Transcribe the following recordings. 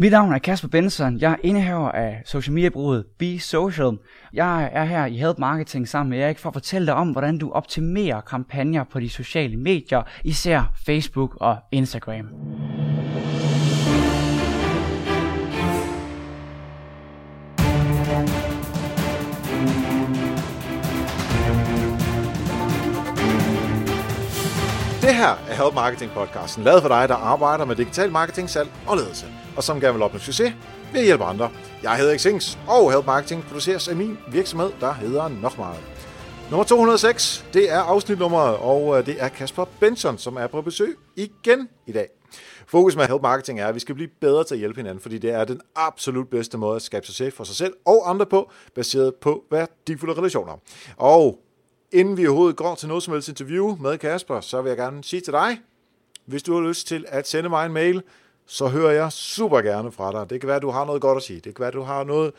Mit navn er Kasper Benson. Jeg er indehaver af social media bruget Be Social. Jeg er her i Help Marketing sammen med Erik for at fortælle dig om, hvordan du optimerer kampagner på de sociale medier, især Facebook og Instagram. Det her er Help Marketing podcasten, lavet for dig, der arbejder med digital marketing, salg og ledelse, og som gerne vil opnå succes ved at hjælpe andre. Jeg hedder Xings, og Help Marketing produceres af min virksomhed, der hedder nok. Nummer 206, det er afsnitnummeret, og øh, det er Kasper Benson, som er på besøg igen i dag. Fokus med Help Marketing er, at vi skal blive bedre til at hjælpe hinanden, fordi det er den absolut bedste måde at skabe succes for sig selv og andre på, baseret på værdifulde relationer. Og Inden vi overhovedet går til noget som helst interview med Kasper, så vil jeg gerne sige til dig, hvis du har lyst til at sende mig en mail, så hører jeg super gerne fra dig. Det kan være, at du har noget godt at sige. Det kan være, at du har noget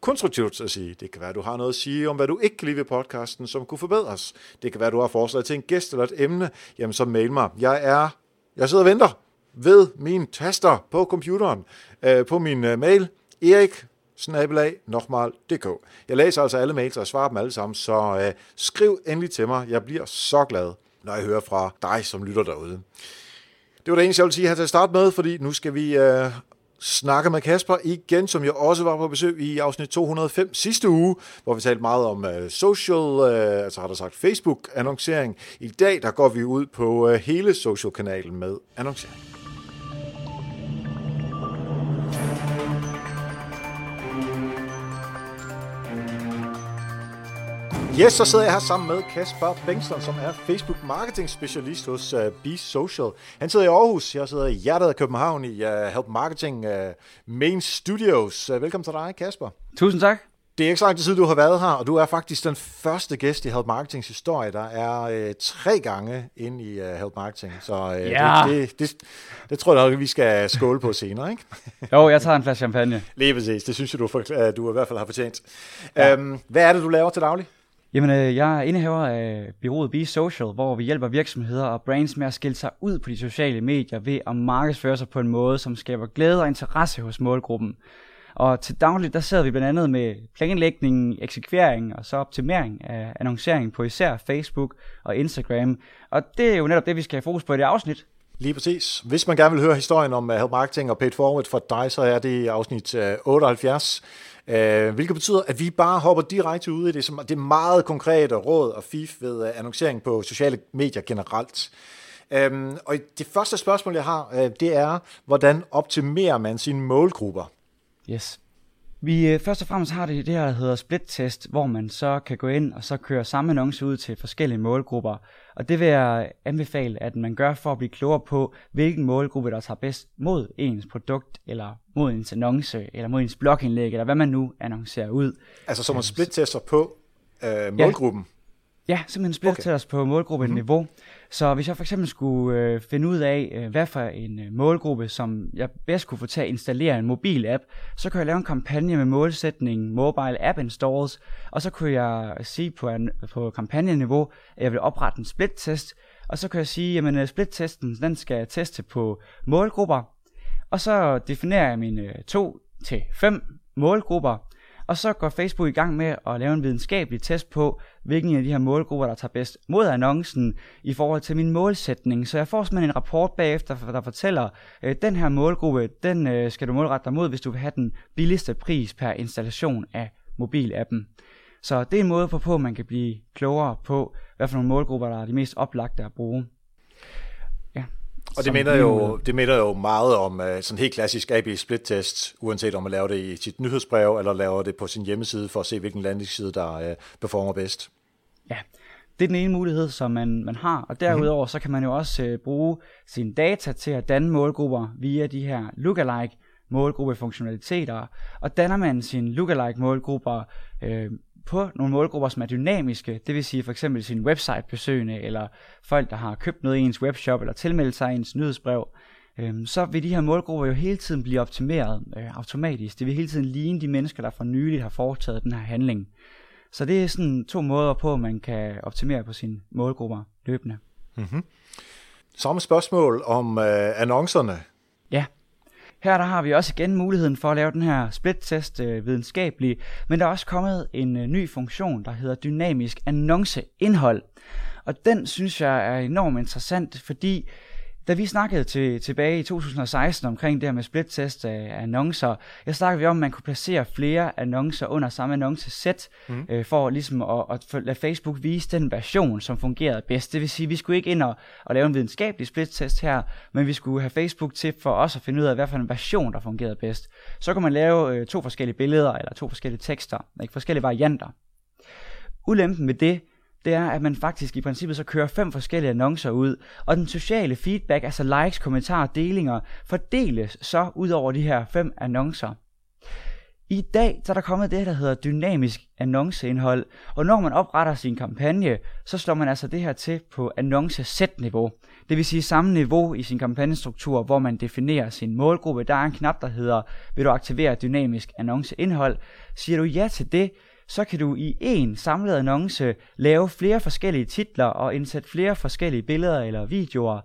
konstruktivt at sige. Det kan være, at du har noget at sige om, hvad du ikke kan lide ved podcasten, som kunne forbedres. Det kan være, at du har forslag til en gæst eller et emne. Jamen, så mail mig. Jeg er, jeg sidder og venter ved min taster på computeren, øh, på min øh, mail. Erik snabelag nokmal.dk. Jeg læser altså alle mails og svarer dem alle sammen, så øh, skriv endelig til mig. Jeg bliver så glad, når jeg hører fra dig, som lytter derude. Det var det eneste, jeg ville sige her til at starte med, fordi nu skal vi øh, snakke med Kasper igen, som jeg også var på besøg i afsnit 205 sidste uge, hvor vi talte meget om øh, social, øh, altså har der sagt Facebook-annoncering. I dag der går vi ud på øh, hele social-kanalen med annoncering. Yes, så sidder jeg her sammen med Kasper Bengtsson, som er Facebook marketing specialist hos uh, Be Social. Han sidder i Aarhus, jeg sidder i hjertet af København i uh, Help Marketing uh, Main Studios. Uh, velkommen til dig, Kasper. Tusind tak. Det er ikke så lang tid, du har været her, og du er faktisk den første gæst i Help Marketings historie, der er uh, tre gange ind i uh, Help Marketing. Så uh, ja. det, det, det, det tror jeg nok, vi skal skåle på senere, ikke? jo, jeg tager en flaske champagne. Lige præcis. Det synes jeg, du, for, du i hvert fald har fortjent. Ja. Um, hvad er det, du laver til daglig? Jamen, øh, jeg er indehaver af byrådet Be Social, hvor vi hjælper virksomheder og brands med at skille sig ud på de sociale medier ved at markedsføre sig på en måde, som skaber glæde og interesse hos målgruppen. Og til dagligt, der sidder vi blandt andet med planlægning, eksekvering og så optimering af annoncering på især Facebook og Instagram. Og det er jo netop det, vi skal have fokus på i det afsnit. Lige præcis. Hvis man gerne vil høre historien om øh, Help Marketing og Paid Forward for dig, så er det afsnit øh, 78. Øh, hvilket betyder, at vi bare hopper direkte ud i det. Som, det er meget konkrete råd og fif ved øh, annoncering på sociale medier generelt. Um, og det første spørgsmål, jeg har, øh, det er, hvordan optimerer man sine målgrupper? Yes. Vi øh, først og fremmest har det det her, der hedder split-test, hvor man så kan gå ind og så køre samme annonce ud til forskellige målgrupper. Og det vil jeg anbefale, at man gør for at blive klogere på, hvilken målgruppe, der tager bedst mod ens produkt, eller mod ens annonce, eller mod ens blogindlæg, eller hvad man nu annoncerer ud. Altså så man split-tester på øh, målgruppen? Ja, ja simpelthen split-tester okay. på målgruppeniveau. Mm-hmm. Så hvis jeg for eksempel skulle øh, finde ud af, øh, hvad for en øh, målgruppe, som jeg bedst kunne få til at installere en mobil app, så kan jeg lave en kampagne med målsætning Mobile App Installs, og så kunne jeg sige på, en, på kampagneniveau, at jeg vil oprette en split-test, og så kan jeg sige, at øh, split-testen den skal jeg teste på målgrupper, og så definerer jeg mine 2 til 5 målgrupper, og så går Facebook i gang med at lave en videnskabelig test på, hvilken af de her målgrupper, der tager bedst mod annoncen i forhold til min målsætning. Så jeg får simpelthen en rapport bagefter, der fortæller, at den her målgruppe, den øh, skal du målrette dig mod, hvis du vil have den billigste pris per installation af mobilappen. Så det er en måde på, at man kan blive klogere på, hvad for nogle målgrupper, der er de mest oplagte at bruge. Og det minder, jo, det minder jo meget om uh, sådan helt klassisk AB split test, uanset om man laver det i sit nyhedsbrev, eller laver det på sin hjemmeside, for at se, hvilken landingsside, der uh, performer bedst. Ja, det er den ene mulighed, som man, man har, og derudover så kan man jo også uh, bruge sine data til at danne målgrupper via de her lookalike målgruppefunktionaliteter, og danner man sine lookalike målgrupper øh, på nogle målgrupper, som er dynamiske, det vil sige for eksempel sine website-besøgende, eller folk, der har købt noget i ens webshop, eller tilmeldt sig ens nyhedsbrev, øhm, så vil de her målgrupper jo hele tiden blive optimeret øh, automatisk. Det vil hele tiden ligne de mennesker, der for nyligt har foretaget den her handling. Så det er sådan to måder på, at man kan optimere på sine målgrupper løbende. Mm-hmm. Samme spørgsmål om øh, annoncerne. Ja. Her der har vi også igen muligheden for at lave den her split-test øh, videnskabelig, men der er også kommet en øh, ny funktion, der hedder dynamisk annonceindhold. Og den synes jeg er enormt interessant, fordi da vi snakkede til, tilbage i 2016 omkring det her med split-test af annoncer, jeg snakkede vi om, at man kunne placere flere annoncer under samme annoncesæt, mm. øh, for ligesom at, at lade Facebook vise den version, som fungerede bedst. Det vil sige, at vi skulle ikke ind og, og lave en videnskabelig split-test her, men vi skulle have Facebook til for os at finde ud af, hvad for en version, der fungerede bedst. Så kunne man lave øh, to forskellige billeder, eller to forskellige tekster, ikke forskellige varianter. Ulempen med det, det er, at man faktisk i princippet så kører fem forskellige annoncer ud, og den sociale feedback, altså likes, kommentarer, delinger, fordeles så ud over de her fem annoncer. I dag så er der kommet det, der hedder dynamisk annonceindhold, og når man opretter sin kampagne, så slår man altså det her til på annoncesæt-niveau. Det vil sige samme niveau i sin kampagnestruktur, hvor man definerer sin målgruppe. Der er en knap, der hedder, vil du aktivere dynamisk annonceindhold? Siger du ja til det, så kan du i en samlet annonce lave flere forskellige titler og indsætte flere forskellige billeder eller videoer.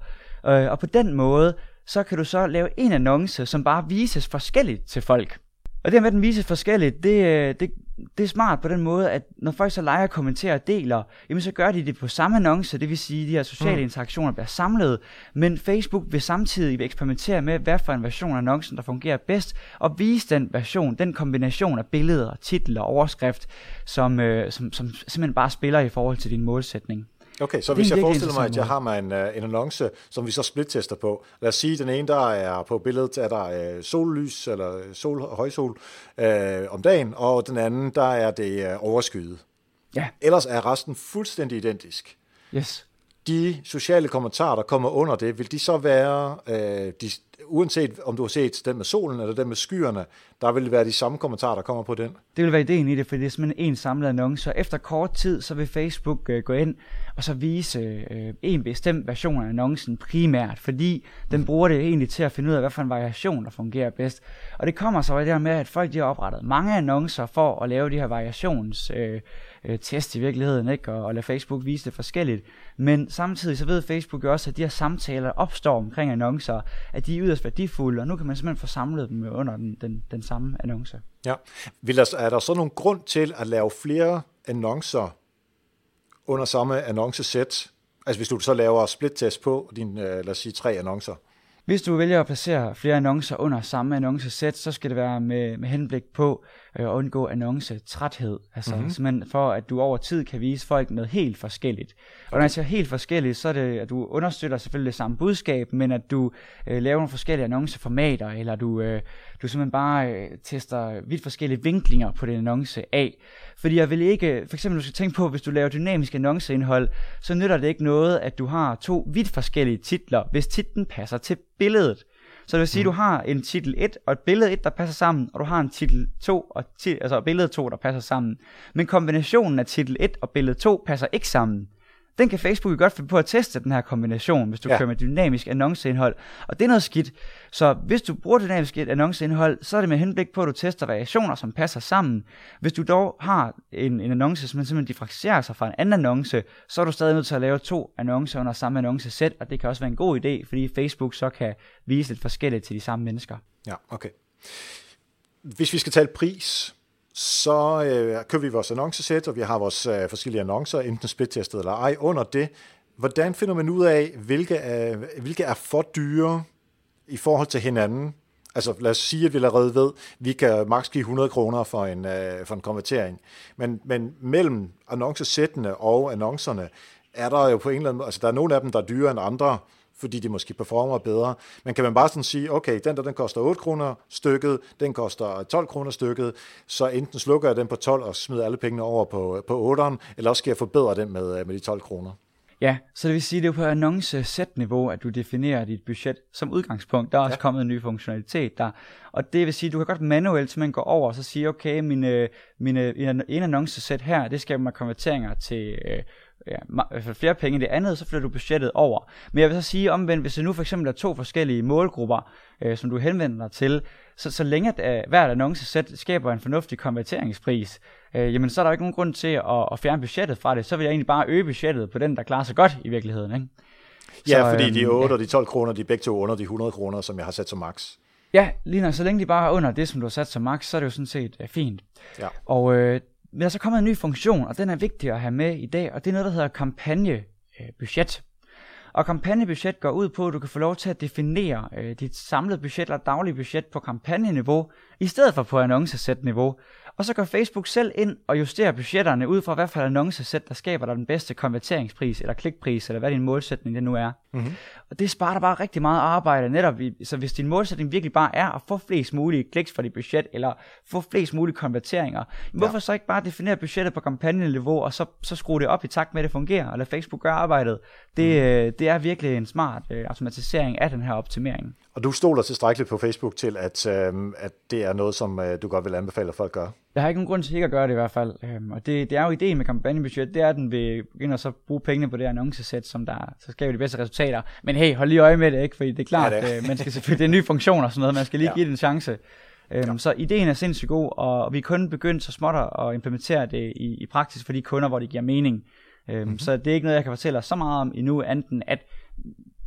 Øh, og på den måde, så kan du så lave en annonce, som bare vises forskelligt til folk. Og det med, at den vises forskelligt, det, øh, det, det er smart på den måde, at når folk så leger, kommenterer og deler, jamen så gør de det på samme annonce, det vil sige, at de her sociale mm. interaktioner bliver samlet, men Facebook vil samtidig eksperimentere med, hvad for en version af annoncen, der fungerer bedst, og vise den version, den kombination af billeder, titel og overskrift, som, øh, som, som simpelthen bare spiller i forhold til din målsætning. Okay, så hvis jeg forestiller mig, at jeg har mig en, uh, en annonce, som vi så splittester på. Lad os sige, at den ene, der er på billedet, er der uh, sollys, eller sol, højsol uh, om dagen, og den anden, der er det uh, overskyet. Ja. Ellers er resten fuldstændig identisk. Yes. De sociale kommentarer, der kommer under det, vil de så være øh, de, uanset om du har set den med solen eller den med skyerne, der vil være de samme kommentarer, der kommer på den. Det vil være ideen i det, for det er simpelthen en samlet annonce. Efter kort tid, så vil Facebook øh, gå ind og så vise øh, en bestemt version af annoncen primært, fordi den bruger det egentlig til at finde ud af, hvad for en variation, der fungerer bedst. Og det kommer så af det her med, at folk de har oprettet mange annoncer for at lave de her variations... Øh, øh, test i virkeligheden, ikke? Og, og lade Facebook vise det forskelligt. Men samtidig så ved Facebook jo også, at de her samtaler, der opstår omkring annoncer, at de er yderst værdifulde, og nu kan man simpelthen få samlet dem under den, den, den samme annonce. Ja. Vil der, er der så nogen grund til at lave flere annoncer under samme annoncesæt? Altså hvis du så laver split-test på dine, øh, lad os sige, tre annoncer. Hvis du vælger at placere flere annoncer under samme annoncesæt, så skal det være med, med henblik på øh, undgå annoncetræthed. Altså mm-hmm. simpelthen for, at du over tid kan vise folk noget helt forskelligt. Og når jeg siger helt forskelligt, så er det, at du understøtter selvfølgelig det samme budskab, men at du øh, laver nogle forskellige annonceformater, eller du, øh, du simpelthen bare øh, tester vidt forskellige vinklinger på den annonce af. Fordi jeg vil ikke, for eksempel du skal tænke på, hvis du laver dynamisk annonceindhold, så nytter det ikke noget, at du har to vidt forskellige titler, hvis titlen passer til billedet. Så det vil sige, mm. du har en titel 1 og et billede 1, der passer sammen, og du har en titel 2 og ti- altså billede 2, der passer sammen. Men kombinationen af titel 1 og billede 2 passer ikke sammen den kan Facebook jo godt finde på at teste, den her kombination, hvis du ja. kører med dynamisk annonceindhold. Og det er noget skidt. Så hvis du bruger dynamisk annonceindhold, så er det med henblik på, at du tester variationer, som passer sammen. Hvis du dog har en, en annonce, som simpelthen differentierer sig fra en anden annonce, så er du stadig nødt til at lave to annoncer under samme annoncesæt, og det kan også være en god idé, fordi Facebook så kan vise lidt forskelligt til de samme mennesker. Ja, okay. Hvis vi skal tale pris, så øh, kører vi vores annoncesæt, og vi har vores øh, forskellige annoncer, enten splittestet eller ej, under det. Hvordan finder man ud af, hvilke øh, hvilke er for dyre i forhold til hinanden? Altså lad os sige, at vi allerede ved, at vi kan maks give 100 kroner for en, øh, for en konvertering. Men, men mellem annoncesættene og annoncerne, er der jo på en eller anden måde, altså der er nogle af dem, der er dyrere end andre, fordi de måske performer bedre. Men kan man bare sådan sige, okay, den der den koster 8 kroner stykket, den koster 12 kroner stykket, så enten slukker jeg den på 12 og smider alle pengene over på, på 8'eren, eller også skal jeg forbedre den med, med de 12 kroner. Ja, så det vil sige, at det er på annonce-sæt-niveau, at du definerer dit budget som udgangspunkt. Der er også ja. kommet en ny funktionalitet der. Og det vil sige, at du kan godt manuelt simpelthen gå over og så sige, okay, mine, mine, en annonce-sæt her, det skaber mig konverteringer til øh, ja, flere penge i det andet, så flytter du budgettet over. Men jeg vil så sige omvendt, hvis det nu for eksempel er to forskellige målgrupper, øh, som du henvender dig til, så, så længe at uh, hvert annoncesæt skaber en fornuftig konverteringspris, øh, jamen så er der jo ikke nogen grund til at, at fjerne budgettet fra det. Så vil jeg egentlig bare øge budgettet på den, der klarer sig godt i virkeligheden. Ikke? Ja, så, fordi de 8 øhm, og de 12 kroner, de er begge to under de 100 kroner, som jeg har sat som max. Ja, lige nok. Så længe de bare er under det, som du har sat som max, så er det jo sådan set uh, fint. Ja. Og øh, der er så kommet en ny funktion, og den er vigtig at have med i dag, og det er noget, der hedder kampagnebudget. Og kampagnebudget går ud på, at du kan få lov til at definere øh, dit samlede budget eller daglige budget på kampagneniveau, i stedet for på annoncesæt-niveau. Og så går Facebook selv ind og justerer budgetterne ud fra, hvad for annoncesæt, der skaber dig den bedste konverteringspris, eller klikpris, eller hvad din målsætning det nu er. Mm-hmm. Og det sparer dig bare rigtig meget arbejde, netop i, så hvis din målsætning virkelig bare er at få flest mulige kliks for dit budget, eller få flest mulige konverteringer, ja. hvorfor så ikke bare definere budgettet på kampagneniveau, og så, så skrue det op i takt med, at det fungerer, og lade Facebook gøre arbejdet. Det, mm. det er virkelig en smart øh, automatisering af den her optimering. Og du stoler tilstrækkeligt på Facebook til, at, øh, at det er noget, som øh, du godt vil anbefale, at folk gør? Jeg har ikke nogen grund til ikke at gøre det i hvert fald. Øhm, og det, det er jo ideen med kampagnebudget, det er, at den vil begynde at så bruge pengene på det annoncesæt, som der så skaber de bedste resultater. Men hey, hold lige øje med det, ikke? Fordi det er klart, ja, det. Øh, man skal selvfølgelig, det er en ny funktion og sådan noget, man skal lige ja. give det en chance. Øhm, ja. Så ideen er sindssygt god, og vi er kun begyndt så småt at implementere det i, i praksis for de kunder, hvor det giver mening. Øhm, mm-hmm. Så det er ikke noget, jeg kan fortælle så meget om endnu, enten at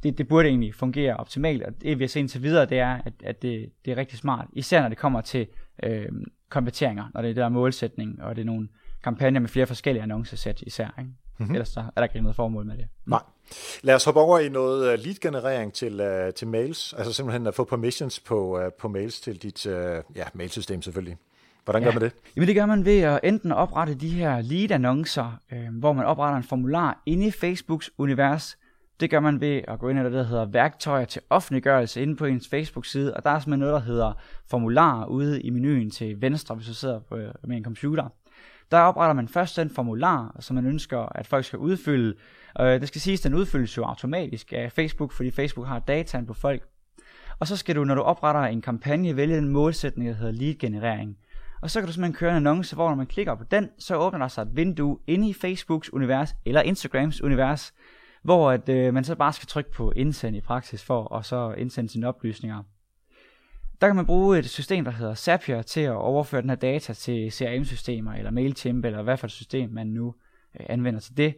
det, det burde egentlig fungere optimalt, og det vi har set indtil videre, det er, at, at det, det er rigtig smart, især når det kommer til øh, konverteringer, når det er der målsætning, og det er nogle kampagner med flere forskellige annoncesæt især. Ikke? Mm-hmm. Ellers så er der ikke noget formål med det. Nej. Lad os hoppe over i noget øh, lead-generering til, uh, til mails, altså simpelthen at få permissions på, uh, på mails til dit uh, ja, mailsystem selvfølgelig. Hvordan ja. gør man det? Jamen det gør man ved at enten oprette de her lead-annoncer, øh, hvor man opretter en formular inde i Facebooks univers, det gør man ved at gå ind i det, der hedder værktøjer til offentliggørelse inde på ens Facebook-side, og der er simpelthen noget, der hedder formular ude i menuen til venstre, hvis du sidder på, øh, med en computer. Der opretter man først den formular, som man ønsker, at folk skal udfylde. Øh, det skal siges, at den udfyldes jo automatisk af Facebook, fordi Facebook har dataen på folk. Og så skal du, når du opretter en kampagne, vælge en målsætning, der hedder lead-generering. Og så kan du simpelthen køre en annonce, hvor når man klikker på den, så åbner der sig et vindue inde i Facebooks univers, eller Instagrams univers, hvor at, øh, man så bare skal trykke på indsend i praksis for og så indsende sine oplysninger. Der kan man bruge et system, der hedder Zapier, til at overføre den her data til CRM-systemer, eller MailChimp, eller hvad for et system man nu øh, anvender til det.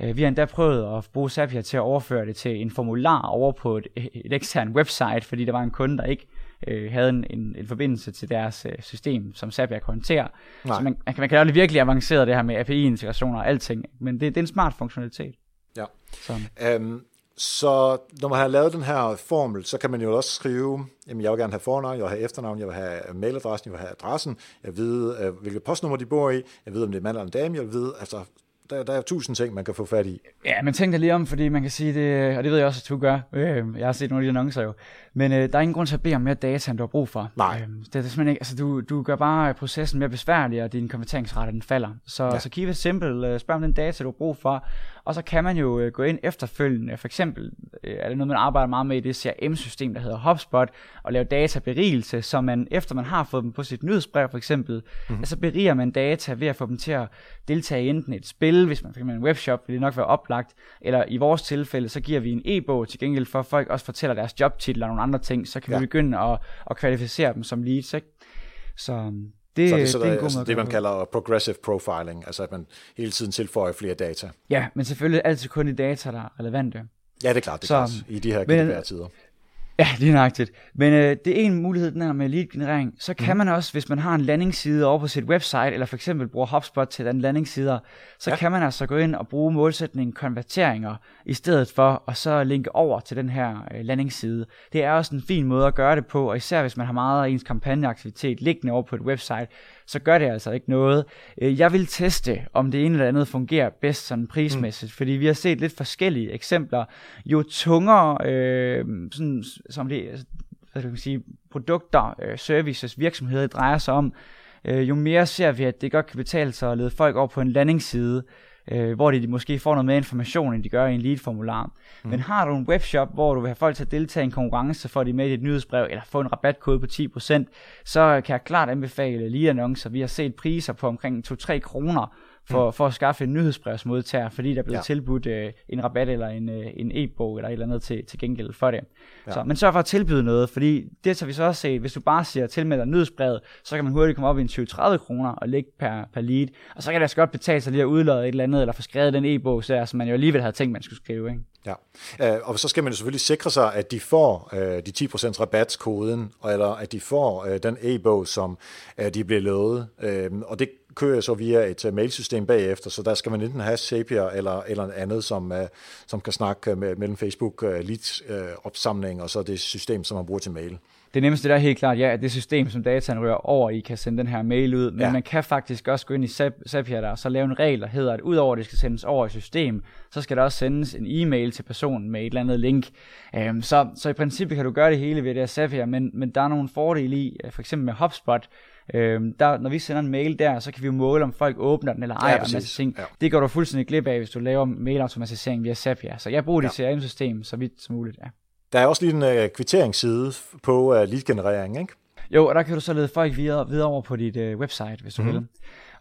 Øh, vi har endda prøvet at bruge Zapier til at overføre det til en formular over på et, et ekstern website, fordi der var en kunde, der ikke øh, havde en, en, en forbindelse til deres øh, system, som Zapier kan håndtere. Nej. Så man, man, kan, man kan det virkelig avanceret, det her med API-integrationer og alting, men det, det er en smart funktionalitet. Ja. Øhm, så når man har lavet den her formel, så kan man jo også skrive, jamen jeg vil gerne have fornavn, jeg vil have efternavn, jeg vil have mailadressen, jeg vil have adressen, jeg ved, øh, hvilket postnummer de bor i, jeg ved, om det er mand eller en dame, jeg ved, altså der, der er tusind ting, man kan få fat i. Ja, men tænk dig lige om, fordi man kan sige det, og det ved jeg også, at du gør. Øh, jeg har set nogle af de annoncer jo. Men øh, der er ingen grund til at bede om mere data, end du har brug for. Nej. Øh, det, er, det er simpelthen ikke, altså du, du gør bare processen mere besværlig, og din konverteringsrate den falder. Så, ja. så keep it simple, øh, spørg om den data, du har brug for, og så kan man jo øh, gå ind efterfølgende, for eksempel øh, er det noget, man arbejder meget med i det CRM-system, der hedder HubSpot, og lave databerigelse, så man efter man har fået dem på sit nyhedsbrev for eksempel, mm-hmm. så beriger man data ved at få dem til at deltage i enten et spil, hvis man fik en webshop, vil det nok være oplagt, eller i vores tilfælde, så giver vi en e-bog til gengæld for, at folk også fortæller deres jobtitler og nogle andre ting, så kan ja. vi begynde at, at kvalificere dem som leads, ikke? Så det, så det, så det er en god altså det, man kalder progressive profiling, altså at man hele tiden tilføjer flere data. Ja, men selvfølgelig altid kun i data, der er relevante. Ja, det er klart, det er så, klart, i de her GDPR-tider. Ja, lige nøjagtigt. Men øh, det er en mulighed, den her med lead-generering. Så kan mm. man også, hvis man har en landingsside over på sit website, eller for eksempel bruger HubSpot til den landingssider, så ja. kan man altså gå ind og bruge målsætningen konverteringer, i stedet for at så linke over til den her øh, landingsside. Det er også en fin måde at gøre det på, og især hvis man har meget af ens kampagneaktivitet liggende over på et website, så gør det altså ikke noget. Øh, jeg vil teste, om det ene eller andet fungerer bedst sådan prismæssigt, mm. fordi vi har set lidt forskellige eksempler. Jo tungere, øh, sådan, som det, hvad skal man sige, produkter, øh, services, virksomheder drejer sig om, øh, jo mere ser vi, at det godt kan betale sig at lede folk over på en landingsside, øh, hvor de måske får noget mere information, end de gør i en lead-formular. Mm. Men har du en webshop, hvor du vil have folk til at deltage i en konkurrence, for de med i dit nyhedsbrev, eller få en rabatkode på 10%, så kan jeg klart anbefale lige annoncer. Vi har set priser på omkring 2-3 kroner for, mm. for at skaffe en nyhedsbrevsmodtager, fordi der er blevet ja. tilbudt øh, en rabat eller en, øh, en e-bog eller et eller andet til, til gengæld for det. Ja. Så, men sørg for at tilbyde noget, fordi det har vi så også set, hvis du bare siger tilmeld dig nyhedsbrevet, så kan man hurtigt komme op i en 20-30 kroner og lægge per, per lead, og så kan det altså godt betale sig lige at udlade et eller andet, eller få skrevet den e-bog, så, som man jo alligevel havde tænkt, man skulle skrive. Ikke? Ja, øh, og så skal man jo selvfølgelig sikre sig, at de får øh, de 10% rabatskoden, eller at de får øh, den e-bog, som øh, de bliver lovet. Øh, og det kører så via et uh, mailsystem bagefter, så der skal man enten have Zapier eller, eller andet, som, uh, som kan snakke med, mellem Facebook leads opsamling og så det system, som man bruger til mail. Det nemmeste der er helt klart, ja, at det system, som dataen rører over i, kan sende den her mail ud, men ja. man kan faktisk også gå ind i Zapier der, og så lave en regel, der hedder, at udover at det skal sendes over i system, så skal der også sendes en e-mail til personen med et eller andet link. Um, så, så i princippet kan du gøre det hele ved det her Zapier, men, men der er nogle fordele i, for eksempel med HubSpot, Øhm, der, når vi sender en mail der, så kan vi jo måle, om folk åbner den eller ej, ja, og masse ting. Ja. Det går du fuldstændig glip af, hvis du laver mailautomatisering via Zapier. Så jeg bruger det ja. CRM-system så vidt som muligt. Ja. Der er også lige en uh, kvitteringsside på uh, lead-generering, ikke? Jo, og der kan du så lede folk videre, videre over på dit uh, website, hvis du mm-hmm. vil.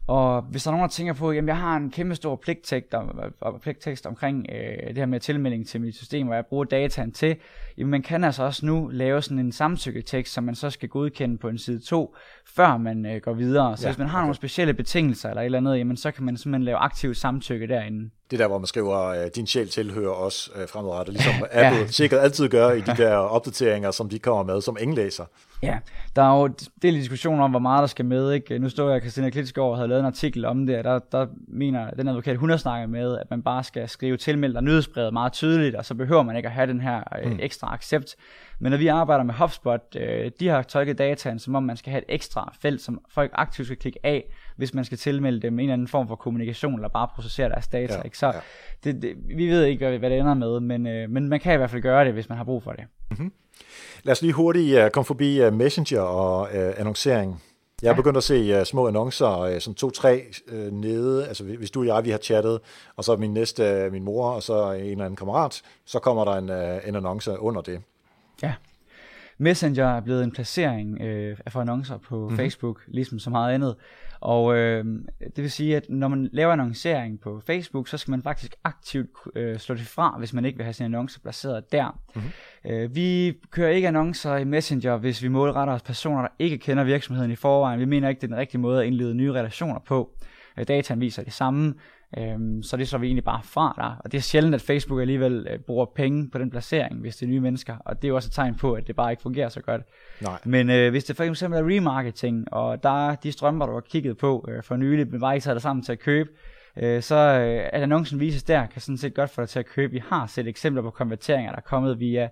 Og hvis der er nogen, der tænker på, jamen jeg har en kæmpe stor pligttekst, om, pligttekst omkring øh, det her med tilmelding til mit system, hvor jeg bruger dataen til, jamen man kan altså også nu lave sådan en samtykketekst, som man så skal godkende på en side 2, før man øh, går videre. Så ja, hvis man har okay. nogle specielle betingelser eller et eller andet, jamen så kan man simpelthen lave aktiv samtykke derinde. Det der, hvor man skriver, øh, din sjæl tilhører os øh, fremadrettet, ligesom Apple ja. sikkert altid gør i de der opdateringer, som de kommer med som læser. Ja, der er jo del diskussion om, hvor meget der skal med. Ikke? Nu står jeg, at Christina Klitschgaard og havde lavet en artikel om det, og der, der mener den advokat, hun har snakket med, at man bare skal skrive tilmeldt og nyhedsbrevet meget tydeligt, og så behøver man ikke at have den her øh, mm. ekstra accept. Men når vi arbejder med HubSpot, øh, de har tolket dataen, som om man skal have et ekstra felt, som folk aktivt skal klikke af, hvis man skal tilmelde dem en eller anden form for kommunikation, eller bare processere deres data. Ja, ikke? Så ja. det, det, vi ved ikke, hvad det ender med, men, øh, men man kan i hvert fald gøre det, hvis man har brug for det. Mm-hmm. Lad os lige hurtigt uh, komme forbi uh, Messenger og uh, annoncering. Jeg er begyndt at se uh, små annoncer, uh, som to-tre uh, nede. Altså hvis du og jeg, vi har chattet, og så min næste, uh, min mor, og så en eller anden kammerat, så kommer der en, uh, en annonce under det. Ja. Messenger er blevet en placering øh, for annoncer på mm-hmm. Facebook, ligesom så meget andet. Og øh, det vil sige, at når man laver annoncering på Facebook, så skal man faktisk aktivt øh, slå det fra, hvis man ikke vil have sin annoncer placeret der. Mm-hmm. Øh, vi kører ikke annoncer i Messenger, hvis vi målretter os personer, der ikke kender virksomheden i forvejen. Vi mener ikke, det er den rigtige måde at indlede nye relationer på. Øh, dataen viser det samme. Øhm, så det så vi egentlig bare fra der. Og det er sjældent, at Facebook alligevel øh, bruger penge på den placering, hvis det er nye mennesker. Og det er jo også et tegn på, at det bare ikke fungerer så godt. Nej. Men øh, hvis det for eksempel er remarketing, og der er de strømper, du har kigget på øh, for nylig, men bare ikke taget dig sammen til at købe, øh, så øh, at annoncen vises der, kan sådan set godt få dig til at købe. Vi har set eksempler på konverteringer, der er kommet via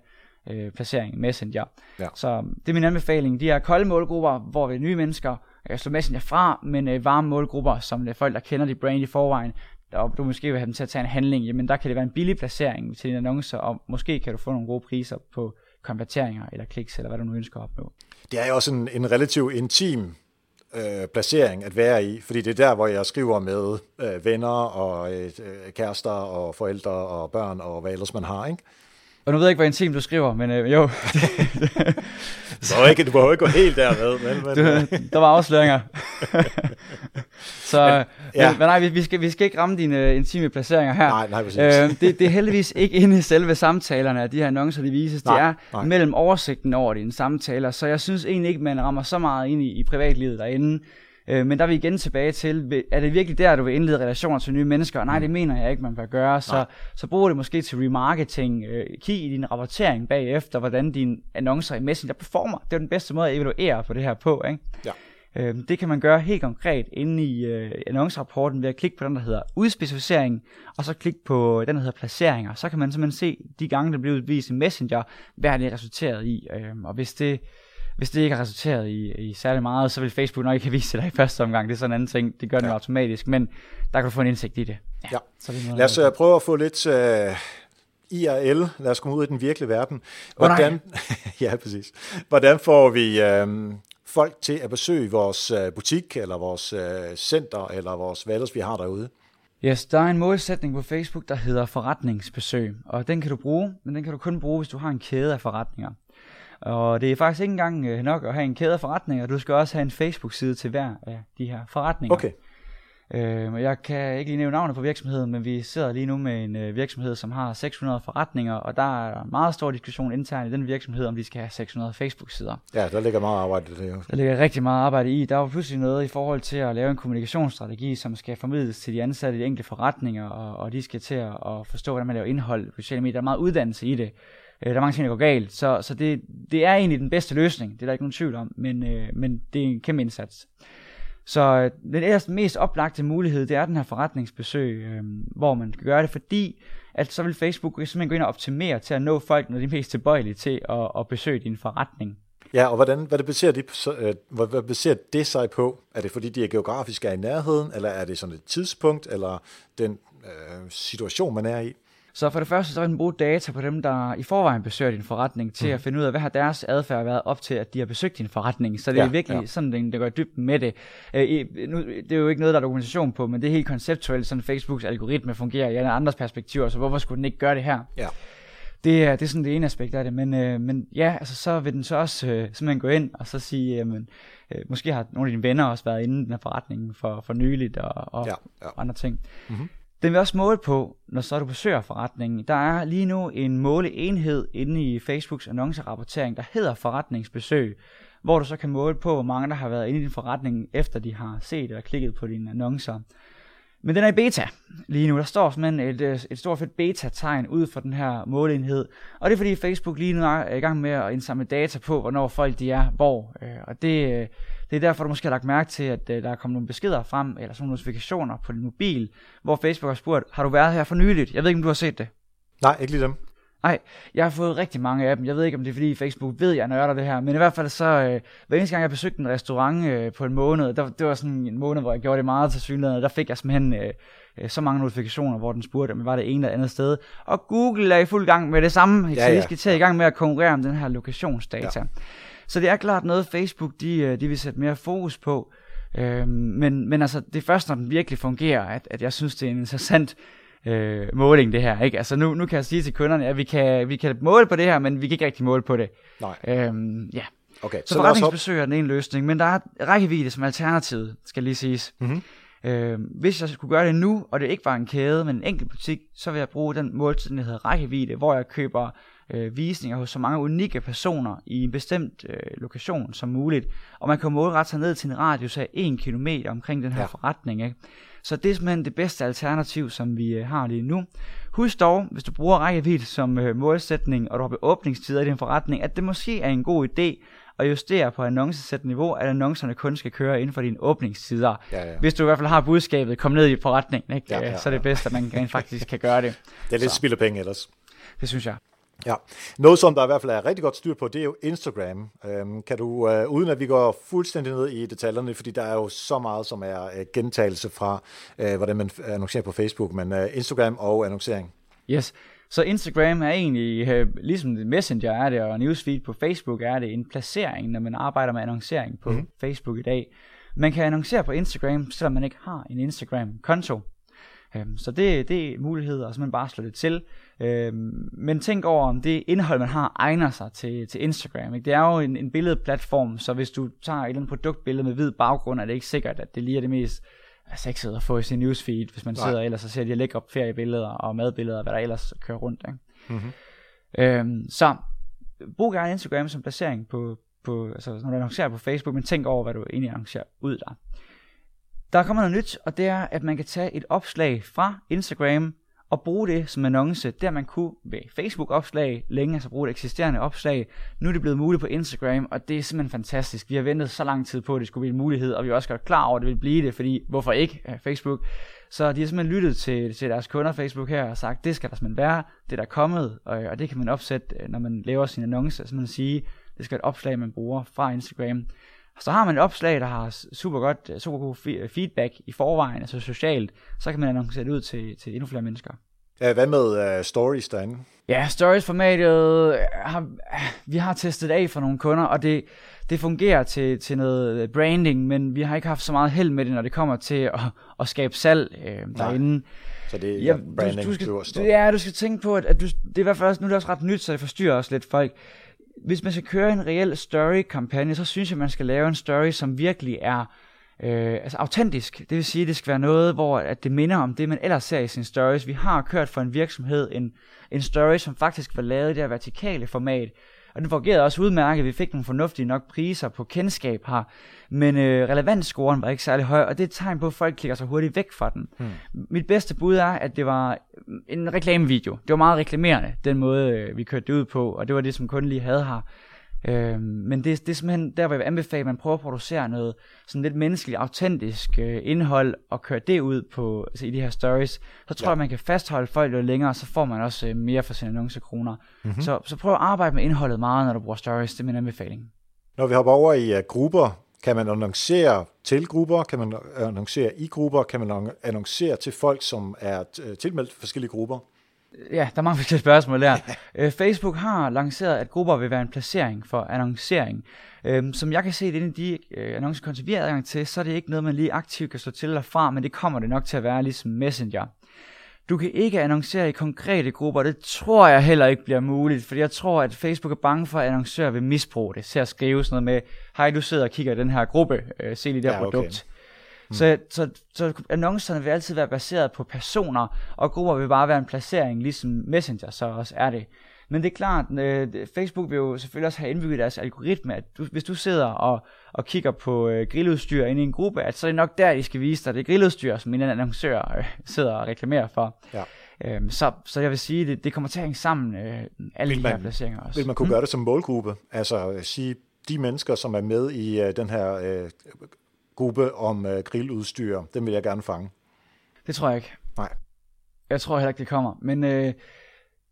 øh, placering i Messenger. Ja. Så det er min anbefaling. De her kolde målgrupper, hvor vi nye mennesker, jeg slå Messenger fra, men øh, varme målgrupper, som er folk, der kender dit brand i forvejen, og du måske vil have dem til at tage en handling, jamen der kan det være en billig placering til dine annoncer, og måske kan du få nogle gode priser på konverteringer eller kliks, eller hvad du nu ønsker at opnå. Det er jo også en, en relativt intim øh, placering at være i, fordi det er der, hvor jeg skriver med øh, venner og øh, kærester og forældre og børn og hvad ellers man har, ikke? Og nu ved jeg ikke, hvor intimt du skriver, men øh, jo. må ikke, du må ikke gå helt dermed. Men, men. Du, der var afsløringer. så, men, ja. men, men nej, vi, vi, skal, vi skal ikke ramme dine uh, intime placeringer her. Nej, nej, præcis. Øh, det, det er heldigvis ikke inde i selve samtalerne, at de her annoncer, de vises. Nej, det er nej. mellem oversigten over dine samtaler, så jeg synes egentlig ikke, man rammer så meget ind i, i privatlivet derinde. Øh, men der er vi igen tilbage til, er det virkelig der, du vil indlede relationer til nye mennesker? Nej, det mm. mener jeg ikke, man bør gøre. Så, så brug det måske til remarketing. Øh, kig i din rapportering bagefter, hvordan dine annoncer i Messenger performer. Det er den bedste måde at evaluere på det her på. Ikke? Ja. Øh, det kan man gøre helt konkret inde i øh, annoncerapporten ved at klikke på den, der hedder udspecificering, og så klikke på den, der hedder placeringer. Så kan man simpelthen se de gange, der bliver udvist i Messenger, hvad det er resulteret i. Øh, og hvis det hvis det ikke har resulteret i, i særlig meget, så vil Facebook nok ikke have vist dig i første omgang. Det er sådan en anden ting. Det gør den ja. automatisk, men der kan du få en indsigt i det. Ja. ja. Så det Lad os uh, prøve at få lidt uh, øh, IRL. Lad os komme ud i den virkelige verden. Hvordan, oh, ja, præcis. Hvordan får vi uh, folk til at besøge vores uh, butik, eller vores uh, center, eller vores hvad ellers vi har derude? Yes, der er en målsætning på Facebook, der hedder forretningsbesøg, og den kan du bruge, men den kan du kun bruge, hvis du har en kæde af forretninger. Og det er faktisk ikke engang øh, nok at have en kæde af forretninger, du skal også have en Facebook-side til hver af de her forretninger. Okay. Øh, jeg kan ikke lige nævne navnet på virksomheden, men vi sidder lige nu med en øh, virksomhed, som har 600 forretninger, og der er meget stor diskussion internt i den virksomhed, om de skal have 600 Facebook-sider. Ja, der ligger meget arbejde i det. Der ligger rigtig meget arbejde i. Der var pludselig noget i forhold til at lave en kommunikationsstrategi, som skal formidles til de ansatte i de enkelte forretninger, og, og de skal til at, at forstå, hvordan man laver indhold på sociale medier. Der er meget uddannelse i det. Øh, der er mange ting, der går galt. Så, så det, det er egentlig den bedste løsning. Det er der ikke nogen tvivl om, men, øh, men det er en kæmpe indsats. Så øh, den ellers mest oplagte mulighed, det er den her forretningsbesøg, øh, hvor man kan gøre det, fordi at så vil Facebook simpelthen gå ind og optimere til at nå folk, når de er mest tilbøjelige til at, at besøge din forretning. Ja, og hvordan, hvad, det baserer de, øh, hvad, hvad baserer det sig på? Er det fordi, de er geografisk er i nærheden, eller er det sådan et tidspunkt, eller den øh, situation, man er i? Så for det første, så vil den bruge data på dem, der i forvejen besøger din forretning, til mm. at finde ud af, hvad har deres adfærd været op til, at de har besøgt din forretning. Så det ja, er virkelig ja. sådan, det, det går i dybden med det. Øh, nu, det er jo ikke noget, der er dokumentation på, men det er helt konceptuelt, sådan Facebooks algoritme fungerer i andres perspektiver, så hvorfor skulle den ikke gøre det her? Ja. Det er, det er sådan det ene aspekt af det, men, øh, men ja, altså, så vil den så også øh, simpelthen gå ind og så sige, jamen, øh, måske har nogle af dine venner også været inde i den her forretning for, for nyligt og, og ja, ja. andre ting. Mm-hmm. Den vil også måle på, når så du besøger forretningen. Der er lige nu en måleenhed inde i Facebooks annoncerapportering, der hedder forretningsbesøg, hvor du så kan måle på, hvor mange der har været inde i din forretning, efter de har set eller klikket på dine annoncer. Men den er i beta lige nu. Der står simpelthen et, øh, et stort fedt beta-tegn ud for den her måleenhed. Og det er fordi Facebook lige nu er i gang med at indsamle data på, hvornår folk de er hvor. Øh, og det, øh, det er derfor, du måske har lagt mærke til, at der er kommet nogle beskeder frem, eller sådan nogle notifikationer på din mobil, hvor Facebook har spurgt, har du været her for nyligt? Jeg ved ikke, om du har set det. Nej, ikke lige dem. Nej, jeg har fået rigtig mange af dem. Jeg ved ikke, om det er fordi Facebook ved, at jeg nørder det her. Men i hvert fald så, øh, hver eneste gang jeg besøgte en restaurant øh, på en måned, der, det var sådan en måned, hvor jeg gjorde det meget til synligheden, der fik jeg simpelthen øh, øh, så mange notifikationer, hvor den spurgte, om jeg var det ene eller andet sted. Og Google er i fuld gang med det samme. Ja, så de skal til i gang med at konkurrere om den her lokationsdata. Ja. Så det er klart noget, Facebook de, øh, de vil sætte mere fokus på. Øh, men, men altså, det er først, når den virkelig fungerer, at, at jeg synes, det er en interessant øh, måling, det her. Ikke? Altså nu, nu kan jeg sige til kunderne, at vi kan, vi kan måle på det her, men vi kan ikke rigtig måle på det. Nej. Øhm, ja. Okay, så, så forretningsbesøg er den ene løsning, men der er rækkevidde som alternativ, skal lige siges. Mm-hmm. Øh, hvis jeg skulle gøre det nu, og det ikke var en kæde, men en enkelt butik, så vil jeg bruge den målsætning, der hedder rækkevidde, hvor jeg køber øh, visninger hos så mange unikke personer i en bestemt øh, lokation som muligt. Og man kan målrette sig ned til en radius af 1 km omkring den her ja. forretning. Ikke? Så det er simpelthen det bedste alternativ, som vi øh, har lige nu. Husk dog, hvis du bruger rækkevidde som øh, målsætning, og du har åbningstider i din forretning, at det måske er en god idé at justere på annoncesæt niveau, at annoncerne kun skal køre inden for dine åbningstider. Ja, ja. Hvis du i hvert fald har budskabet, kom ned i forretningen, ikke? Ja, ja, ja. så er det bedst, at man rent faktisk kan gøre det. Det er lidt spild af penge ellers. Det synes jeg. Ja, noget som der i hvert fald er rigtig godt styr på, det er jo Instagram. Øhm, kan du, uh, uden at vi går fuldstændig ned i detaljerne, fordi der er jo så meget, som er uh, gentagelse fra, uh, hvordan man annoncerer på Facebook, men uh, Instagram og annoncering. Yes, så Instagram er egentlig, uh, ligesom Messenger er det, og Newsfeed på Facebook er det, en placering, når man arbejder med annoncering på mm. Facebook i dag. Man kan annoncere på Instagram, selvom man ikke har en Instagram-konto. Um, så det, det er muligheder, så man bare slår det til. Øhm, men tænk over, om det indhold, man har, egner sig til, til Instagram. Ikke? Det er jo en, en billedplatform, så hvis du tager et eller andet produktbillede med hvid baggrund, er det ikke sikkert, at det lige er det mest sexede at få i sin newsfeed, hvis man Nej. sidder ellers og ser de lækre feriebilleder og madbilleder, hvad der ellers kører rundt. Ikke? Mm-hmm. Øhm, så brug gerne Instagram som placering på, på altså, når du annoncerer på Facebook, men tænk over, hvad du egentlig annoncerer ud der. Der er kommet noget nyt, og det er, at man kan tage et opslag fra Instagram, og bruge det som annonce, der man kunne ved Facebook-opslag længe, altså bruge et eksisterende opslag. Nu er det blevet muligt på Instagram, og det er simpelthen fantastisk. Vi har ventet så lang tid på, at det skulle blive en mulighed, og vi er også godt klar over, at det vil blive det, fordi hvorfor ikke øh, Facebook? Så de har simpelthen lyttet til, til deres kunder Facebook her og sagt, det skal der simpelthen være, det der er kommet, og, og det kan man opsætte, øh, når man laver sin annonce, så man sige, det skal et opslag, man bruger fra Instagram. Så har man et opslag, der har super godt, super god feedback i forvejen, altså socialt, så kan man annoncere det ud til, til endnu flere mennesker. Hvad med uh, stories derinde? Ja, stories-formatet, har, vi har testet af for nogle kunder, og det, det fungerer til, til noget branding, men vi har ikke haft så meget held med det, når det kommer til at, at skabe salg øh, derinde. Nej. Så det er ja, branding, du, du, skal, du, Ja, du skal tænke på, at, at du, det er i hvert fald også, nu er det også ret nyt, så det forstyrrer også lidt folk hvis man skal køre en reel story-kampagne, så synes jeg, man skal lave en story, som virkelig er Øh, altså autentisk, det vil sige, at det skal være noget, hvor at det minder om det, man ellers ser i sin stories. Vi har kørt for en virksomhed en, en story, som faktisk var lavet i det her vertikale format, og den fungerede også udmærket. Vi fik nogle fornuftige nok priser på kendskab her. Men øh, relevansscoren var ikke særlig høj, og det er et tegn på, at folk klikker sig hurtigt væk fra den. Hmm. Mit bedste bud er, at det var en reklamevideo. Det var meget reklamerende, den måde øh, vi kørte det ud på, og det var det, som kunden lige havde her. Øh, men det, det er simpelthen der, hvor jeg vil anbefale, at man prøver at producere noget sådan lidt menneskeligt, autentisk øh, indhold, og køre det ud på, altså i de her stories. Så tror ja. jeg, man kan fastholde folk lidt længere, og så får man også øh, mere for sine annoncekroner. Mm-hmm. Så, så prøv at arbejde med indholdet meget, når du bruger stories. Det er min anbefaling. Når vi hopper over i uh, grupper, kan man annoncere til grupper, kan man annoncere i grupper, kan man annoncere til folk, som er tilmeldt forskellige grupper? Ja, der er mange forskellige spørgsmål der. Øh, Facebook har lanceret, at grupper vil være en placering for annoncering. Øhm, som jeg kan se, det er de øh, annoncekonti, vi har adgang til, så er det ikke noget, man lige aktivt kan stå til eller fra, men det kommer det nok til at være ligesom Messenger. Du kan ikke annoncere i konkrete grupper, det tror jeg heller ikke bliver muligt, fordi jeg tror, at Facebook er bange for, at annoncører vil misbruge det, til at skrive sådan noget med, hej, du sidder og kigger i den her gruppe, øh, se lige det her ja, okay. Mm. Så, så, så annoncerne vil altid være baseret på personer, og grupper vil bare være en placering, ligesom Messenger så også er det. Men det er klart, øh, Facebook vil jo selvfølgelig også have indbygget deres algoritme, at du, hvis du sidder og, og kigger på øh, grilludstyr inde i en gruppe, at så er det nok der, de skal vise dig det grilludstyr, som en annoncør øh, sidder og reklamerer for. Ja. Øhm, så, så jeg vil sige, det, det kommer til at hænge sammen, øh, alle vil de her placeringer også. Vil man kunne hmm? gøre det som målgruppe? Altså sige, de mennesker, som er med i øh, den her øh, gruppe om øh, grilludstyr, dem vil jeg gerne fange. Det tror jeg ikke. Nej. Jeg tror heller ikke, det kommer. Men øh,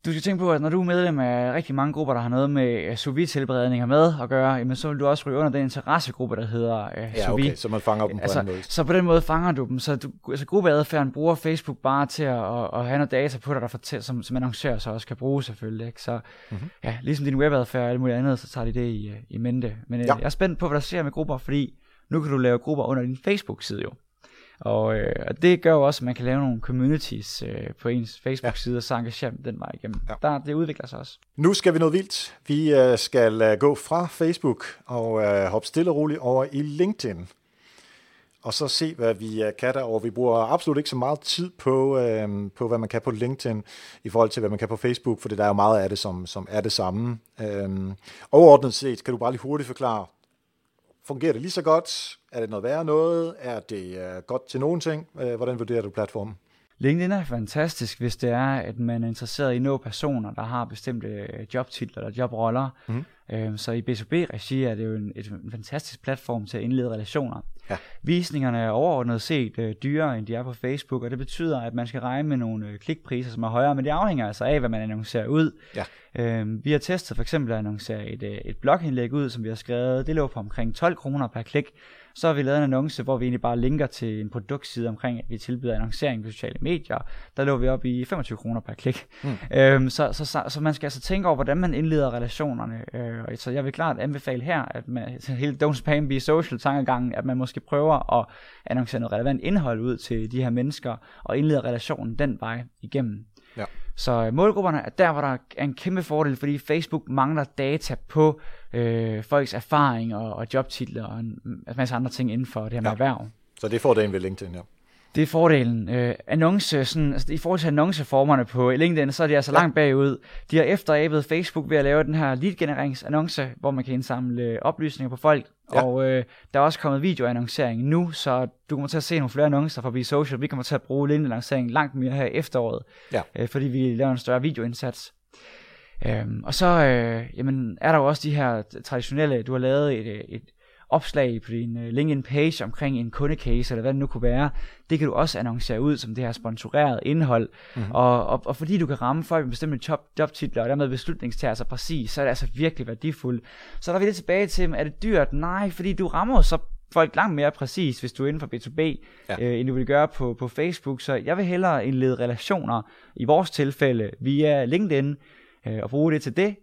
du skal tænke på, at når du er medlem af rigtig mange grupper, der har noget med sous tilberedninger med at gøre, jamen, så vil du også ryge under den interessegruppe, der hedder øh, Ja, okay, så man fanger dem altså, på en måde. Så på den måde fanger du dem. Så du, altså, gruppeadfærden bruger Facebook bare til at, at, at have noget data på dig, der fortæller, som, som annoncører så også kan bruge selvfølgelig. Ikke? Så mm-hmm. ja, ligesom din webadfærd og alt muligt andet, så tager de det i, øh, i mente. Men øh, ja. jeg er spændt på, hvad der sker med grupper, fordi nu kan du lave grupper under din Facebook-side jo. Og, øh, og det gør jo også, at man kan lave nogle communities øh, på ens Facebook-side, ja. og så engagere dem den vej igennem. Ja. Der, det udvikler sig også. Nu skal vi noget vildt. Vi øh, skal øh, gå fra Facebook og øh, hoppe stille og roligt over i LinkedIn. Og så se, hvad vi øh, kan der, og vi bruger absolut ikke så meget tid på, øh, på, hvad man kan på LinkedIn, i forhold til, hvad man kan på Facebook, for der er jo meget af det, som, som er det samme. Øh, overordnet set, kan du bare lige hurtigt forklare, Fungerer det lige så godt? Er det noget værre noget? Er det uh, godt til nogen ting? Uh, hvordan vurderer du platformen? LinkedIn er fantastisk, hvis det er, at man er interesseret i at nå personer, der har bestemte øh, jobtitler eller jobroller. Mm. Øh, så i B2B-regi er det jo en, et, en fantastisk platform til at indlede relationer. Ja. Visningerne er overordnet set øh, dyrere, end de er på Facebook, og det betyder, at man skal regne med nogle øh, klikpriser, som er højere, men det afhænger altså af, hvad man annoncerer ud. Ja. Øh, vi har testet for eksempel at annoncere et, øh, et blogindlæg ud, som vi har skrevet, det lå på omkring 12 kroner per klik, så har vi lavet en annonce, hvor vi egentlig bare linker til en produktside omkring, at vi tilbyder annoncering på sociale medier. Der lå vi op i 25 kroner per klik. Mm. Øhm, så, så, så, så man skal altså tænke over, hvordan man indleder relationerne. Øh, så jeg vil klart anbefale her, at man, hele Don't Spam Be Social tankegangen, at man måske prøver at annoncere noget relevant indhold ud til de her mennesker, og indleder relationen den vej igennem. Ja. Så øh, målgrupperne er der, hvor der er en kæmpe fordel, fordi Facebook mangler data på øh, folks erfaring og, og jobtitler og en, masse andre ting inden for det her med ja. erhverv. Så det får fordelen ved LinkedIn, ja. Det er fordelen. Øh, annonce, sådan, altså, I forhold til annonceformerne på LinkedIn, så er de altså ja. langt bagud. De har efterabet Facebook ved at lave den her lead-genereringsannonce, hvor man kan indsamle øh, oplysninger på folk. Ja. Og øh, der er også kommet videoannoncering nu, så du kommer til at se nogle flere annoncer fra Social. Vi kommer til at bruge LinkedIn-annoncering langt mere her i efteråret, ja. øh, fordi vi laver en større videoindsats. Øhm, og så øh, jamen, er der jo også de her traditionelle, du har lavet et, et opslag på din uh, LinkedIn page omkring en kundecase, eller hvad det nu kunne være, det kan du også annoncere ud som det her sponsoreret indhold. Mm-hmm. Og, og, og fordi du kan ramme folk med bestemte job, jobtitler, og dermed beslutningstager sig præcis, så er det altså virkelig værdifuldt. Så der er vi lidt tilbage til, er det dyrt? Nej, fordi du rammer så folk langt mere præcis, hvis du er inden for B2B, ja. øh, end du vil gøre på, på Facebook. Så jeg vil hellere indlede relationer, i vores tilfælde, via LinkedIn, øh, og bruge det til det,